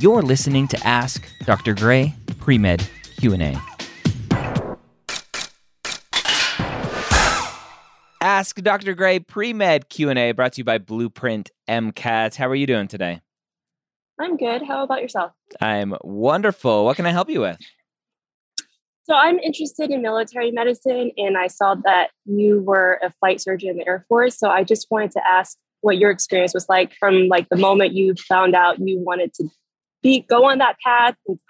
You're listening to Ask Dr. Gray Pre-Med Q&A. Ask Dr. Gray Pre-Med Q&A brought to you by Blueprint MCAT. How are you doing today? I'm good. How about yourself? I'm wonderful. What can I help you with? So I'm interested in military medicine and I saw that you were a flight surgeon in the Air Force. So I just wanted to ask what your experience was like from like the moment you found out you wanted to be go on that path until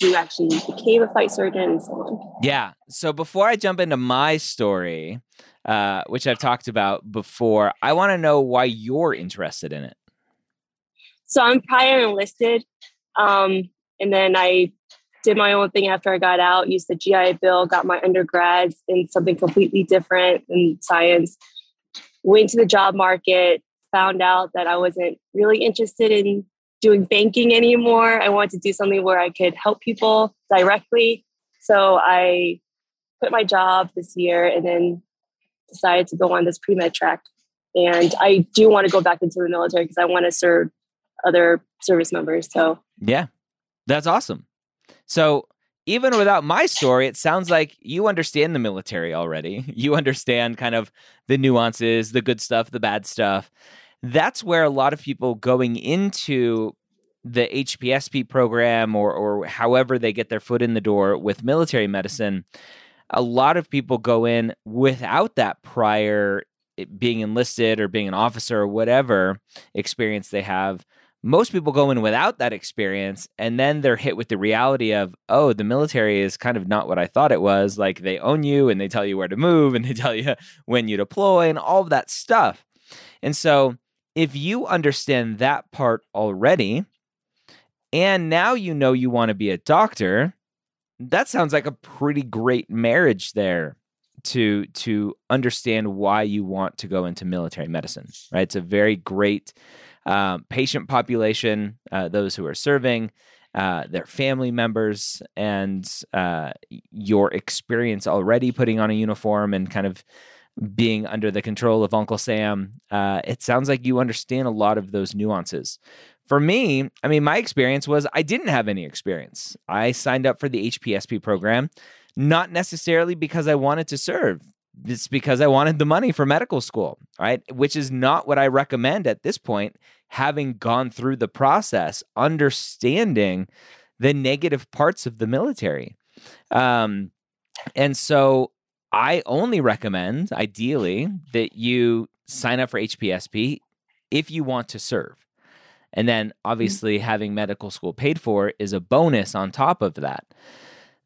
you actually became a flight surgeon and so on. Yeah. So before I jump into my story, uh, which I've talked about before, I want to know why you're interested in it. So I'm prior enlisted. Um, and then I did my own thing after I got out, used the GI Bill, got my undergrads in something completely different in science, went to the job market, found out that I wasn't really interested in doing banking anymore. I wanted to do something where I could help people directly. So I quit my job this year and then decided to go on this pre med track. And I do want to go back into the military because I want to serve other service members. So, yeah, that's awesome. So, even without my story, it sounds like you understand the military already. You understand kind of the nuances, the good stuff, the bad stuff. That's where a lot of people going into the HPSP program or or however they get their foot in the door with military medicine, a lot of people go in without that prior eh, being enlisted or being an officer or whatever experience they have. Most people go in without that experience and then they're hit with the reality of oh the military is kind of not what i thought it was. Like they own you and they tell you where to move and they tell you when you deploy and all of that stuff. And so if you understand that part already and now you know you want to be a doctor that sounds like a pretty great marriage there to to understand why you want to go into military medicine right it's a very great um, patient population, uh, those who are serving, uh, their family members, and uh, your experience already putting on a uniform and kind of being under the control of Uncle Sam. Uh, it sounds like you understand a lot of those nuances. For me, I mean, my experience was I didn't have any experience. I signed up for the HPSP program, not necessarily because I wanted to serve it's because I wanted the money for medical school, right? Which is not what I recommend at this point, having gone through the process, understanding the negative parts of the military. Um, and so I only recommend, ideally, that you sign up for HPSP if you want to serve. And then mm-hmm. obviously, having medical school paid for is a bonus on top of that.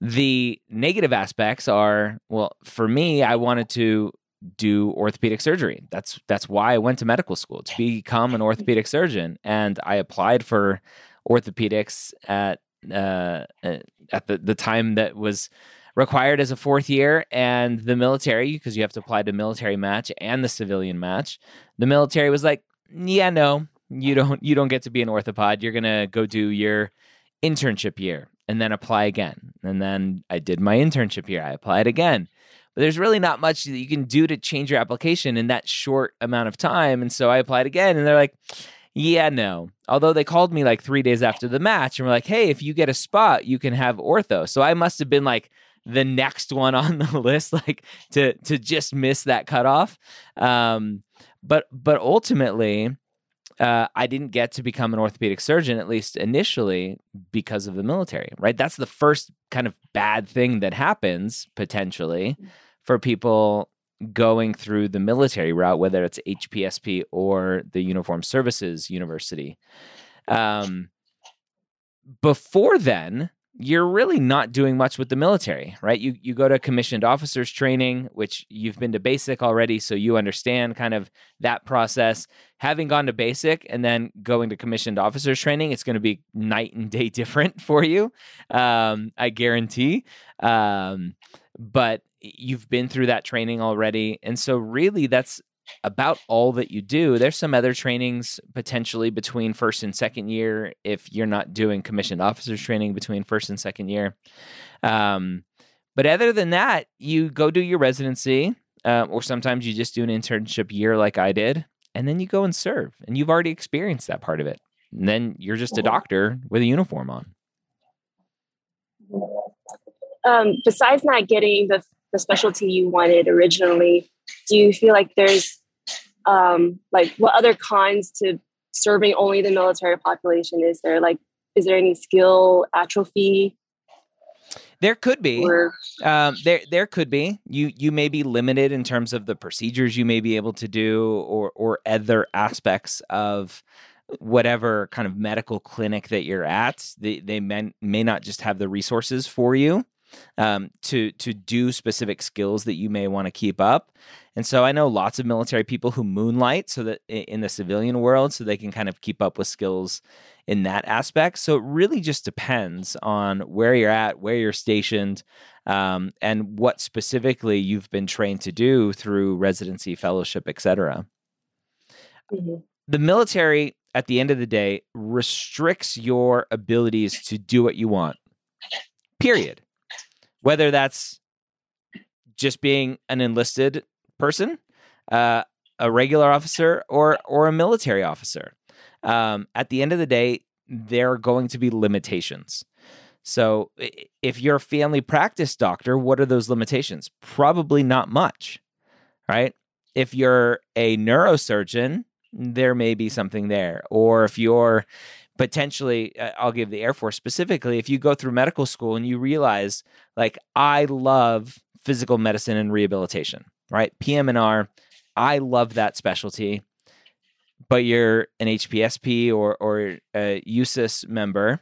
The negative aspects are well, for me, I wanted to do orthopedic surgery. That's that's why I went to medical school to become an orthopedic surgeon, and I applied for orthopedics at uh, uh, at the the time that was required as a fourth year and the military because you have to apply to military match and the civilian match the military was like yeah no you don't you don't get to be an orthopod you're to go do your internship year and then apply again. And then I did my internship year. I applied again. But there's really not much that you can do to change your application in that short amount of time. And so I applied again and they're like, yeah, no. Although they called me like three days after the match and were like, hey, if you get a spot, you can have ortho. So I must have been like the next one on the list, like to to just miss that cutoff. Um, but but ultimately, uh, I didn't get to become an orthopedic surgeon, at least initially, because of the military, right? That's the first kind of bad thing that happens potentially mm. for people going through the military route, whether it's HPSP or the Uniform Services University. Um, before then, you're really not doing much with the military, right? You you go to commissioned officers training, which you've been to basic already, so you understand kind of that process. Having gone to basic and then going to commissioned officers training, it's going to be night and day different for you. Um, I guarantee. Um, but you've been through that training already, and so really, that's about all that you do. There's some other trainings potentially between first and second year if you're not doing commissioned officers training between first and second year. Um, but other than that, you go do your residency, uh, or sometimes you just do an internship year like I did, and then you go and serve. And you've already experienced that part of it. And then you're just a doctor with a uniform on. Um, besides not getting the, the specialty you wanted originally, do you feel like there's um, like what other cons to serving only the military population is there? Like, is there any skill atrophy? There could be. Or, um, there, there could be. You, you may be limited in terms of the procedures you may be able to do, or, or other aspects of whatever kind of medical clinic that you're at. They, they may, may not just have the resources for you um, to to do specific skills that you may want to keep up. And so I know lots of military people who moonlight so that in the civilian world, so they can kind of keep up with skills in that aspect. So it really just depends on where you're at, where you're stationed, um, and what specifically you've been trained to do through residency, fellowship, etc. Mm-hmm. The military, at the end of the day, restricts your abilities to do what you want. Period whether that's just being an enlisted person, uh, a regular officer, or or a military officer. Um, at the end of the day, there are going to be limitations. So, if you're a family practice doctor, what are those limitations? Probably not much, right? If you're a neurosurgeon, there may be something there. Or if you're potentially uh, I'll give the Air Force specifically if you go through medical school and you realize like I love physical medicine and rehabilitation, right? PM&R, I love that specialty. But you're an HPSP or or a USUHS member,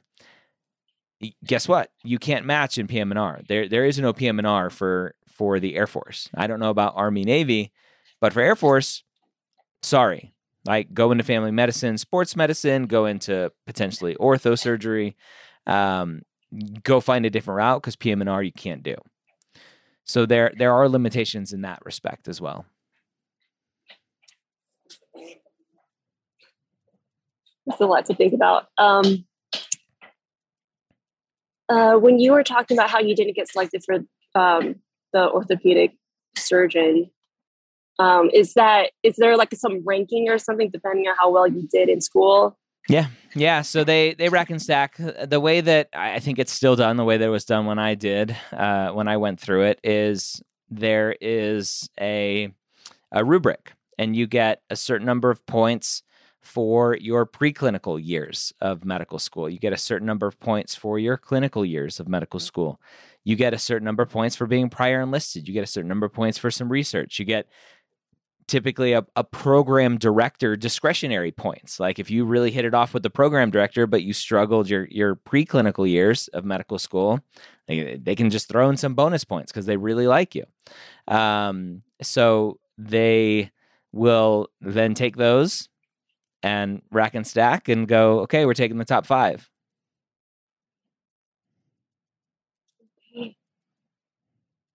guess what? You can't match in PM&R. There there is no PM&R for for the Air Force. I don't know about Army Navy, but for Air Force, sorry, like go into family medicine, sports medicine, go into potentially ortho surgery, um, go find a different route because PM&R you can't do. So there there are limitations in that respect as well. That's a lot to think about. Um, uh, when you were talking about how you didn't get selected for um, the orthopedic surgeon, um, is that is there like some ranking or something depending on how well you did in school? Yeah, yeah. So they they rack and stack the way that I think it's still done. The way that it was done when I did uh, when I went through it is there is a a rubric, and you get a certain number of points for your preclinical years of medical school. You get a certain number of points for your clinical years of medical school. You get a certain number of points for being prior enlisted. You get a certain number of points for some research. You get typically a, a program director discretionary points. Like if you really hit it off with the program director, but you struggled your your preclinical years of medical school, they, they can just throw in some bonus points because they really like you. Um, so they will then take those and rack and stack and go, okay, we're taking the top five.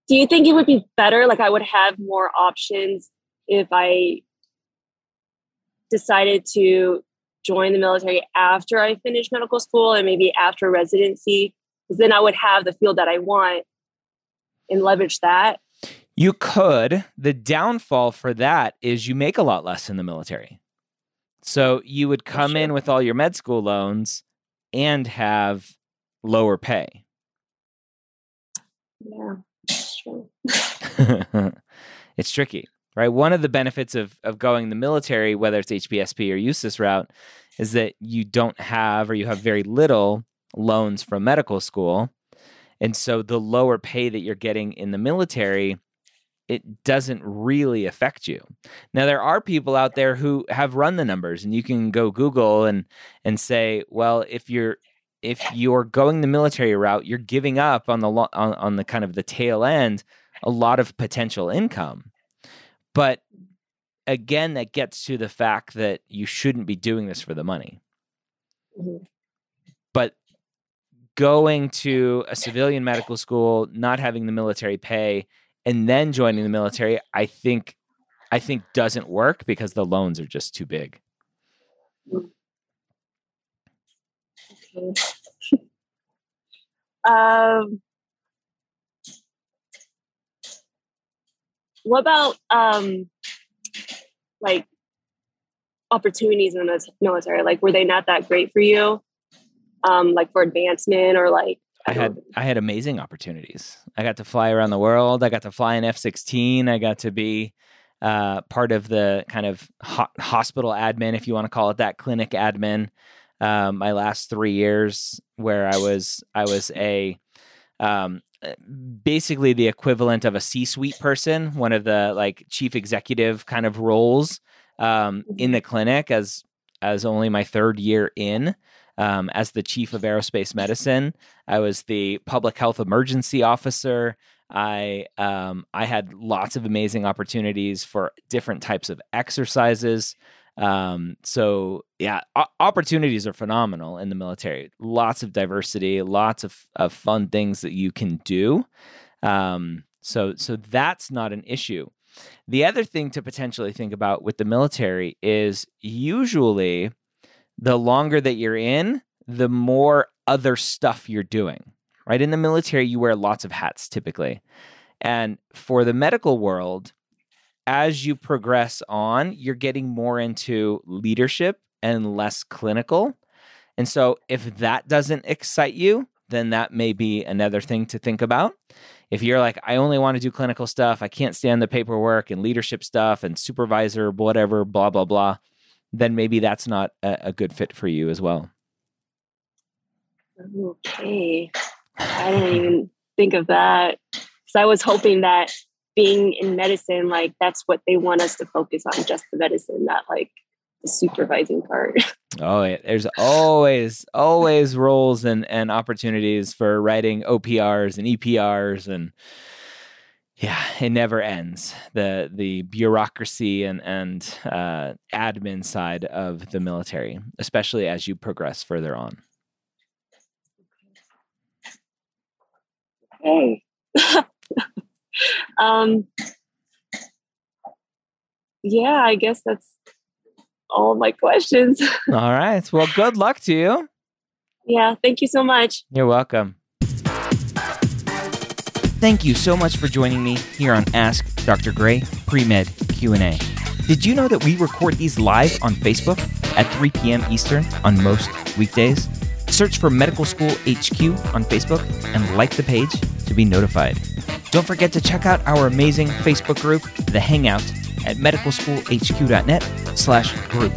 Do you think it would be better? Like I would have more options if I decided to join the military after I finished medical school and maybe after residency, because then I would have the field that I want and leverage that. You could. The downfall for that is you make a lot less in the military. So you would come sure. in with all your med school loans and have lower pay. Yeah, that's true. it's tricky right? One of the benefits of of going the military, whether it's HPSP or USUHS route, is that you don't have or you have very little loans from medical school. And so the lower pay that you're getting in the military, it doesn't really affect you. Now there are people out there who have run the numbers and you can go Google and and say, well, if you're if you're going the military route, you're giving up on the on, on the kind of the tail end a lot of potential income. But again, that gets to the fact that you shouldn't be doing this for the money. Mm-hmm. But going to a civilian medical school, not having the military pay, and then joining the military, I think I think doesn't work because the loans are just too big. Okay. um, what about um like opportunities in the military? Like, were they not that great for you? Um, like for advancement or like I had I had amazing opportunities. I got to fly around the world. I got to fly an F sixteen. I got to be uh, part of the kind of ho- hospital admin, if you want to call it that, clinic admin. Um, my last three years, where I was I was a um, basically the equivalent of a C suite person, one of the like chief executive kind of roles um, in the clinic as as only my third year in um, as the chief of aerospace medicine. I was the public health emergency officer. I um, I had lots of amazing opportunities for different types of exercises. Um, so yeah, o- opportunities are phenomenal in the military. Lots of diversity, lots of, of fun things that you can do. Um, so so that's not an issue. The other thing to potentially think about with the military is usually the longer that you're in, the more other stuff you're doing. Right? In the military, you wear lots of hats typically. And for the medical world, as you progress on, you're getting more into leadership and less clinical. And so if that doesn't excite you, then that may be another thing to think about. If you're like, I only want to do clinical stuff, I can't stand the paperwork and leadership stuff and supervisor, whatever, blah, blah, blah, then maybe that's not a, a good fit for you as well. Okay. I didn't even think of that. Because I was hoping that being in medicine, like that's what they want us to focus on, just the medicine, not like the supervising part. Oh, yeah. there's always, always roles and, and opportunities for writing OPRs and EPRs and yeah, it never ends. The the bureaucracy and and uh, admin side of the military, especially as you progress further on. Okay. um, yeah, I guess that's all my questions. all right. Well, good luck to you. Yeah, thank you so much. You're welcome. Thank you so much for joining me here on Ask Dr. Gray Pre-Med Q&A. Did you know that we record these live on Facebook at 3 p.m. Eastern on most weekdays? Search for Medical School HQ on Facebook and like the page to be notified. Don't forget to check out our amazing Facebook group, The Hangout, at medicalschoolhq.net slash group.